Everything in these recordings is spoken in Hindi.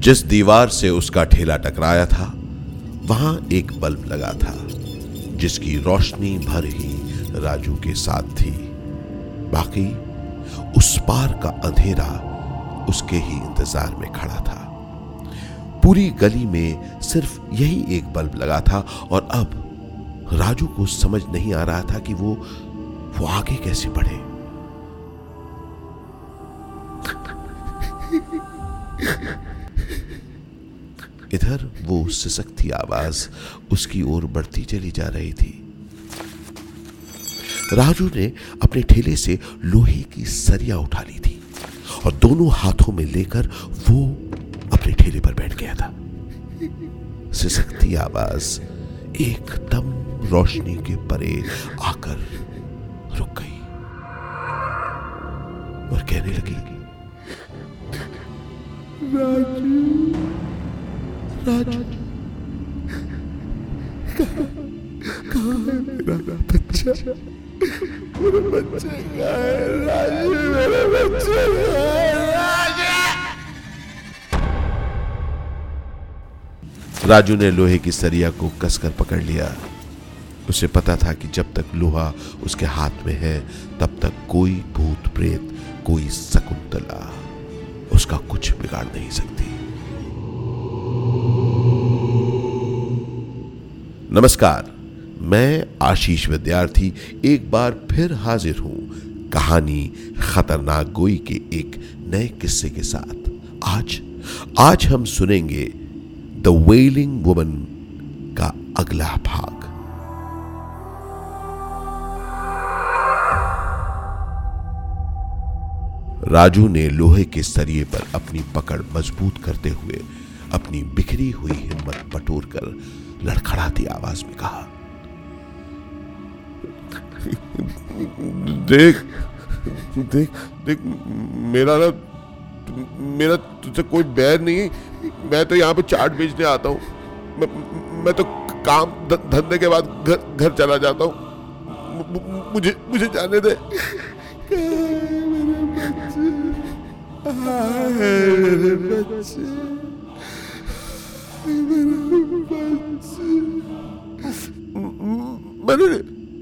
जिस दीवार से उसका ठेला टकराया था, वहाँ एक बल्ब लगा था, जिसकी रोशनी भर ही राजू के साथ थी। बाकी उस पार का अंधेरा उसके ही इंतज़ार में खड़ा था। पूरी गली में सिर्फ़ यही एक बल्ब लगा था और अब राजू को समझ नहीं आ रहा था कि वो वो आगे कैसे बढ़े। इधर वो सिसकती आवाज़, उसकी ओर बढ़ती चली जा रही थी। राजू ने अपने ठेले से लोहे की सरिया उठा ली थी और दोनों हाथों में लेकर वो अपने ठेले पर बैठ गया था। सिसकती आवाज़, एकदम रोशनी के परे आकर रुक गई और कहने लगी, राजू। राजू मेरा बच्चा मेरे बच्चे राजू ने लोहे की सरिया को कसकर पकड़ लिया। उसे पता था कि जब तक लोहा उसके हाथ में है, तब तक कोई भूत प्रेत, कोई शकुंतला उसका कुछ बिगाड़ नहीं सकती। नमस्कार, मैं आशीष विद्यार्थी एक बार फिर हाजिर हूँ कहानी खतरनाक गोई के एक नए किस्से के साथ। आज आज हम सुनेंगे द वेलिंग वुमन का अगला भाग। राजू ने लोहे के सरिये पर अपनी पकड़ मज़बूत करते हुए अपनी बिखरी हुई हिम्मत बटोर कर लड़खड़ाती आवाज़ में कहा देख देख देख मेरा ना मेरा तुझसे कोई बैर नहीं मैं तो यहाँ पे चाट बेचने आता हूँ। मैं, मैं तो काम धंधे के बाद घर घर चला जाता हूँ। मुझे मुझे जाने दे। मेरे बच्चे। मैंने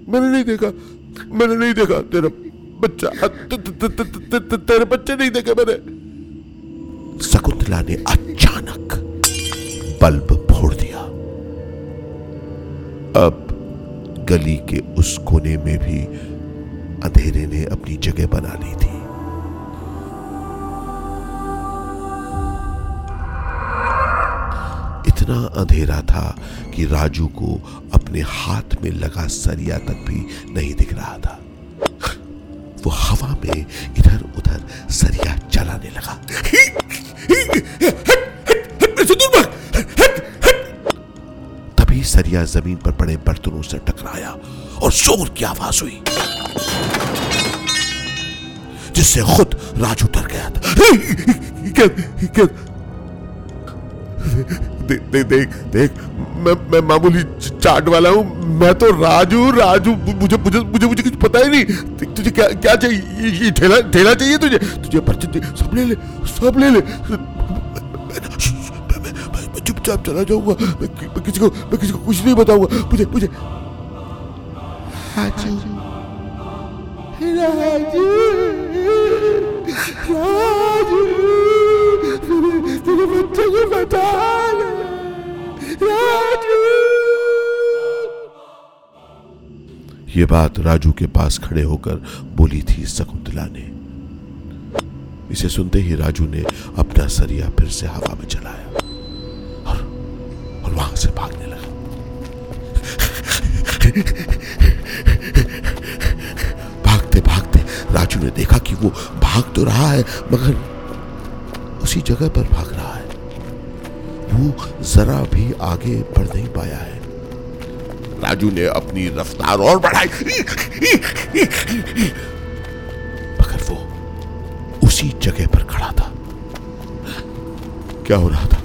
मैंने नहीं देखा, मैंने नहीं देखा तेरा बच्चा तेरे बच्चे नहीं देखे मैंने। शकुंतला ने अचानक बल्ब फोड़ दिया। अब गली के उस कोने में भी अंधेरे ने अपनी जगह बना ली थी। इतना अंधेरा था कि राजू को अपने हाथ में लगा सरिया तक भी नहीं दिख रहा था। वो हवा में इधर उधर सरिया चलाने लगा। तभी सरिया ज़मीन पर पड़े बर्तनों से टकराया और ज़ोर की आवाज़ हुई, जिससे खुद राजू डर गया था। देख देख देख देख मैं मैं मामूली चाट वाला हूँ मैं तो राजू राजू मुझे मुझे मुझे मुझे कुछ पता ही नहीं। तुझे क्या क्या चाहिए ये ठेला ठेला चाहिए तुझे? तुझे पर्चे सब ले ले सब ले ले। चुपचाप चला जाऊँगा। मैं, मैं किसी को मैं किसी को कुछ नहीं बताऊँगा। मुझे मुझे। राजू। राजू। राजू। ये बात राजू के पास खड़े होकर बोली थी शकुंतला ने। इसे सुनते ही राजू ने अपना सरिया फिर से हवा में चलाया और और वहाँ से भागने लगा। भागते भागते राजू ने देखा कि वो भाग तो रहा है, मगर उसी जगह पर भाग रहा है। वो जरा भी आगे बढ़ नहीं पाया है। राजू ने अपनी रफ्तार और बढ़ाई। मगर वो उसी जगह पर खड़ा था। क्या हो रहा था?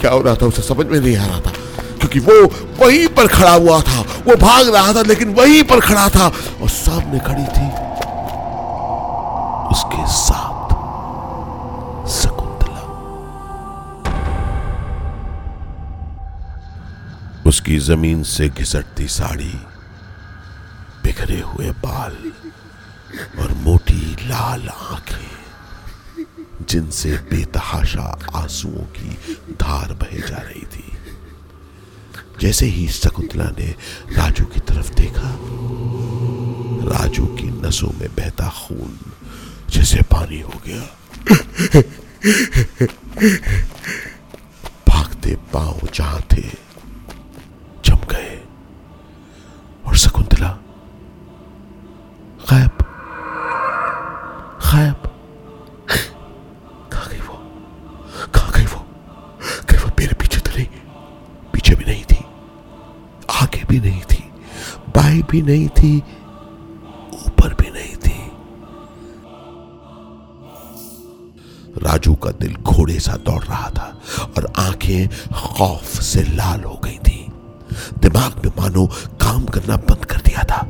क्या हो रहा था उसे समझ में नहीं आ रहा था, क्योंकि वो वहीं पर खड़ा हुआ था। वो भाग रहा था, लेकिन वहीं पर खड़ा था और सामने खड़ी थी उसकी ज़मीन से घिसटती साड़ी, बिखरे हुए बाल और मोटी लाल आँखें, जिनसे बेतहाशा आंसुओं की धार बहे जा रही थी। जैसे ही शकुंतला ने राजू की तरफ़ देखा, राजू की नसों में बहता खून जैसे पानी हो गया। भागते पाँव जहाँ थे जम गए और शकुंतला गायब गायब कहा गई वो कहा गई वो कहीं वो मेरे पीछे तो नहीं पीछे भी नहीं थी आगे भी नहीं थी, बाई भी नहीं थी, ऊपर भी नहीं थी। राजू का दिल घोड़े सा दौड़ रहा था और आँखें खौफ से लाल हो गई थी। दिमाग में मानो काम करना बंद कर दिया था।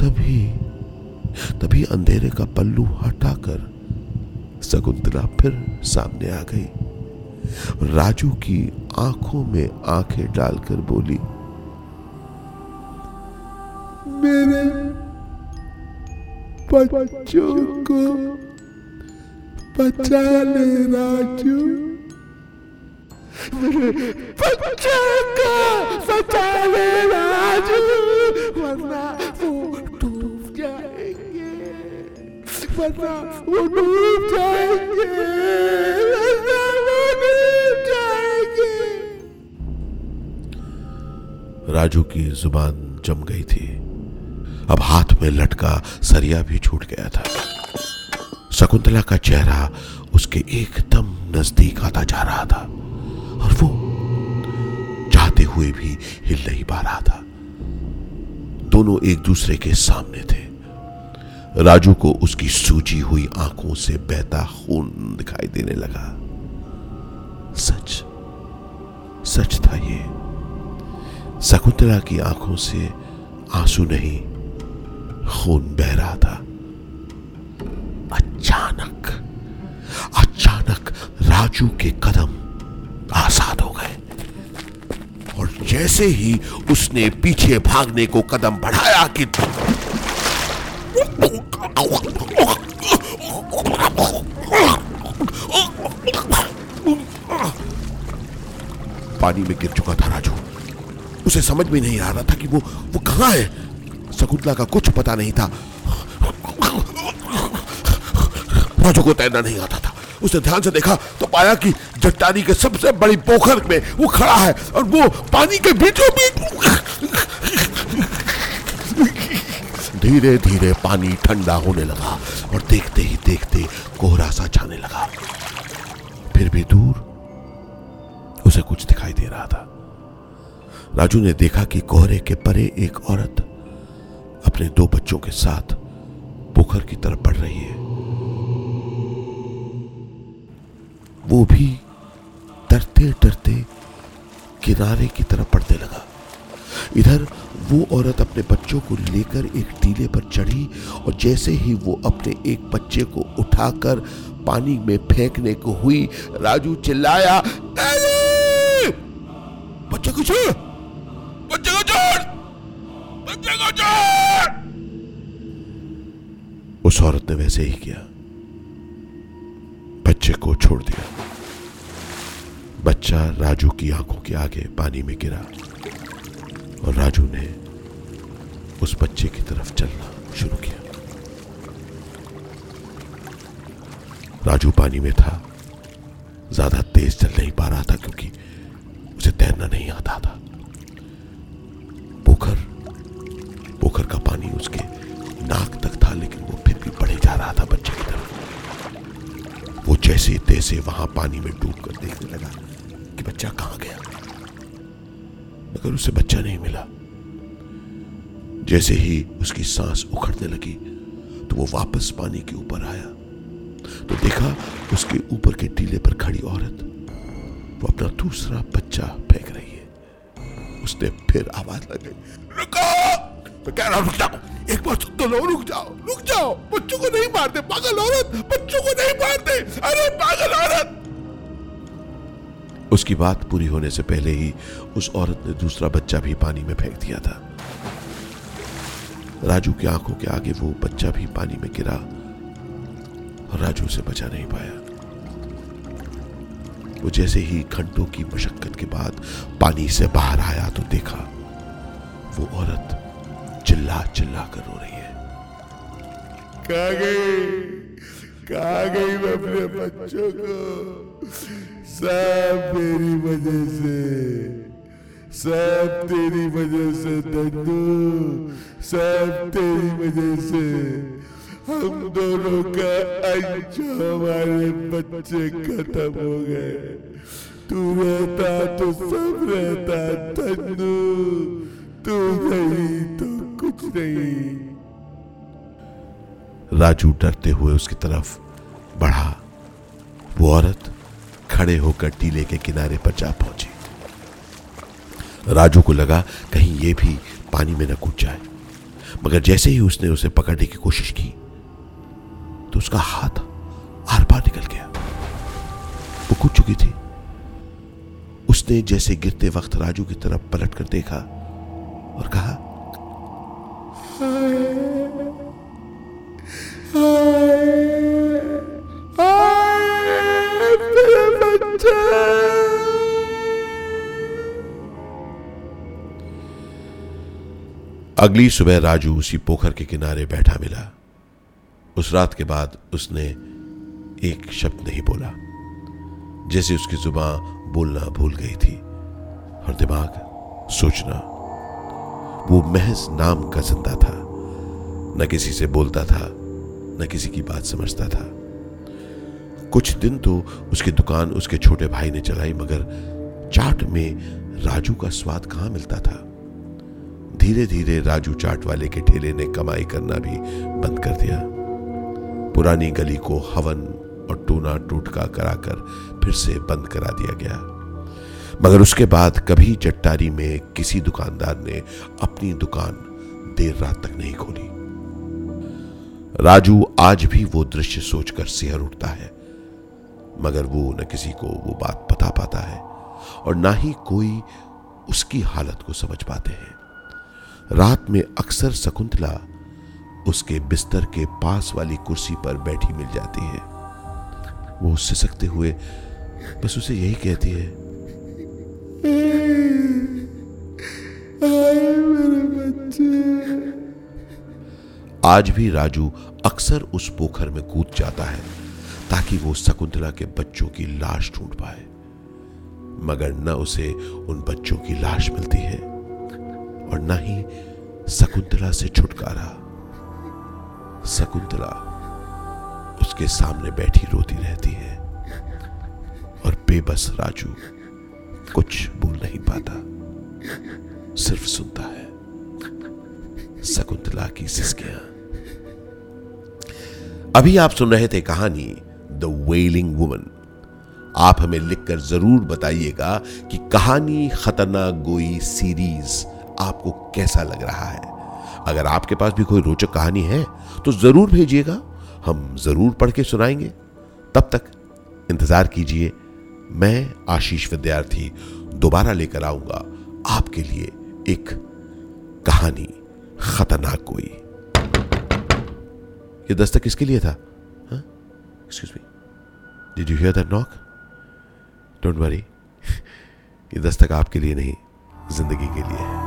तभी तभी अंधेरे का पल्लू हटाकर शकुंतला फिर सामने आ गई। राजू की आँखों में आँखें डालकर बोली बच्चों को बचा ले राजू। बच्चा को बचा ले राजू वरना वो डूब जाएँगे। वरना वो डूब जाएँगे। राजू की ज़ुबान जम गई थी। अब हाथ में लटका सरिया भी छूट गया था। शकुंतला का चेहरा उसके एकदम नज़दीक आता जा रहा था और वो चाहते हुए भी हिल नहीं पा रहा था। दोनों एक दूसरे के सामने थे। राजू को उसकी सूजी हुई आँखों से बहता खून दिखाई देने लगा। सच सच था ये। शकुंतला की आँखों से आँसू नहीं खून बह रहा था। अचानक अचानक राजू के कदम आज़ाद हो गए। और जैसे ही उसने पीछे भागने को कदम बढ़ाया कि पानी में गिर चुका था राजू। उसे समझ में नहीं आ रहा था कि वो वो कहाँ है। शकुंतला का कुछ पता नहीं था। राजू को तैरना नहीं आता था। उसने ध्यान से देखा तो पाया कि चट्टानी के सबसे बड़ी पोखर में वो खड़ा है और वो पानी के बीचों बीच धीरे धीरे पानी ठंडा होने लगा और देखते ही देखते कोहरा सा छाने लगा। फिर भी दूर उसे कुछ दिखाई दे रहा था। राजू ने देखा कि कोहरे के परे एक औरत अपने दो बच्चों के साथ पोखर की तरफ़ बढ़ रही है। वो भी डरते डरते किनारे की तरफ़ बढ़ने लगा। इधर वो औरत अपने बच्चों को लेकर एक टीले पर चढ़ी और जैसे ही वो अपने एक बच्चे को उठाकर पानी में फेंकने को हुई, राजू चिल्लाया बच्चे को छोड़! बच्चे को छोड़! बच्चे को छोड़! उस औरत ने वैसे ही किया। बच्चे को छोड़ दिया। बच्चा राजू की आँखों के आगे पानी में गिरा और राजू ने उस बच्चे की तरफ़ चलना शुरू किया। राजू पानी में था। ज़्यादा तेज चल नहीं पा रहा था क्योंकि उसे तैरना नहीं आता था। पोखर पोखर का पानी उसके नाक जैसे तैसे वहाँ पानी में डूब कर देखने लगा कि बच्चा कहाँ गया। मगर उसे बच्चा नहीं मिला। जैसे ही उसकी सांस उखड़ने लगी तो वो वापस पानी के ऊपर आया। तो देखा उसके ऊपर के टीले पर खड़ी औरत। वो अपना दूसरा बच्चा फेंक रही है। उसने फिर आवाज़ लगाई, रुको! मैं कह रहा, रुक जाओ! एक तो लो रुक जाओ रुक जाओ। बच्चों को नहीं मारते पागल औरत, बच्चों को नहीं मारते अरे पागल औरत! उसकी बात पूरी होने से पहले ही उस औरत ने दूसरा बच्चा भी पानी में फेंक दिया था। राजू की आँखों के आगे वो बच्चा भी पानी में गिरा और राजू उसे बचा नहीं पाया। वो जैसे ही घंटों की मशक्कत के बाद पानी से बाहर आया तो देखा वो औरत चिल्ला चिल्ला कर रो रही है। कहा गई कहा गई मैं अपने बच्चों को। सब मेरी वजह से, सब तेरी वजह से दद्दू, सब तेरी वजह से। हम दोनों का अंश हमारे बच्चे खत्म हो गए। तू रहता तो सब रहता तू नहीं तो कुछ नहीं। राजू डरते हुए उसकी तरफ़ बढ़ा। वो औरत खड़े होकर टीले के किनारे पर जा पहुँची। राजू को लगा कहीं ये भी पानी में न कूद जाए। मगर जैसे ही उसने उसे पकड़ने की कोशिश की तो उसका हाथ आर पार निकल गया। वो कूद चुकी थी। उसने जैसे गिरते वक्त राजू की तरफ़ पलट कर देखा और कहा अगली सुबह राजू उसी पोखर के किनारे बैठा मिला। उस रात के बाद उसने एक शब्द नहीं बोला, जैसे उसकी ज़ुबान बोलना भूल गई थी। और दिमाग सोचना वो महज नाम का ज़िंदा था। न किसी से बोलता था, न किसी की बात समझता था। कुछ दिन तो उसकी दुकान उसके छोटे भाई ने चलाई, मगर चाट में राजू का स्वाद कहाँ मिलता था? धीरे धीरे राजू चाट वाले के ठेले ने कमाई करना भी बंद कर दिया। पुरानी गली को हवन और टूना टूटका कराकर फिर से बंद करा दिया गया। मगर उसके बाद कभी चट्टारी में किसी दुकानदार ने अपनी दुकान देर रात तक नहीं खोली। राजू आज भी वो दृश्य सोचकर सिहर उठता है, मगर वो न किसी को वो बात बता पाता है और ना ही कोई उसकी हालत को समझ पाते हैं। रात में अक्सर शकुंतला उसके बिस्तर के पास वाली कुर्सी पर बैठी मिल जाती है। वो उससे सकते हुए बस उसे यही कहती है आज भी राजू अक्सर उस पोखर में कूद जाता है, ताकि वो शकुंतला के बच्चों की लाश ढूंढ पाए। मगर न उसे उन बच्चों की लाश मिलती है, और न ही शकुंतला से छुटकारा। शकुंतला उसके सामने बैठी रोती रहती है, और बेबस राजू कुछ बोल नहीं पाता। सिर्फ़ सुनता है। शकुंतला की सिस्कियाँ। अभी आप सुन रहे थे कहानी द वेलिंग वुमन आप हमें लिखकर ज़रूर बताइएगा कि कहानी खतरनाक गोई सीरीज़ आपको कैसा लग रहा है। अगर आपके पास भी कोई रोचक कहानी है तो ज़रूर भेजिएगा। हम ज़रूर पढ़ के सुनाएँगे। तब तक इंतज़ार कीजिए। मैं आशीष विद्यार्थी दोबारा लेकर आऊँगा आपके लिए एक कहानी खतरनाक कोई ये दस्तक किसके लिए था? Excuse me did you hear that knock don't worry ये दस्तक आपके लिए नहीं, ज़िंदगी के लिए है।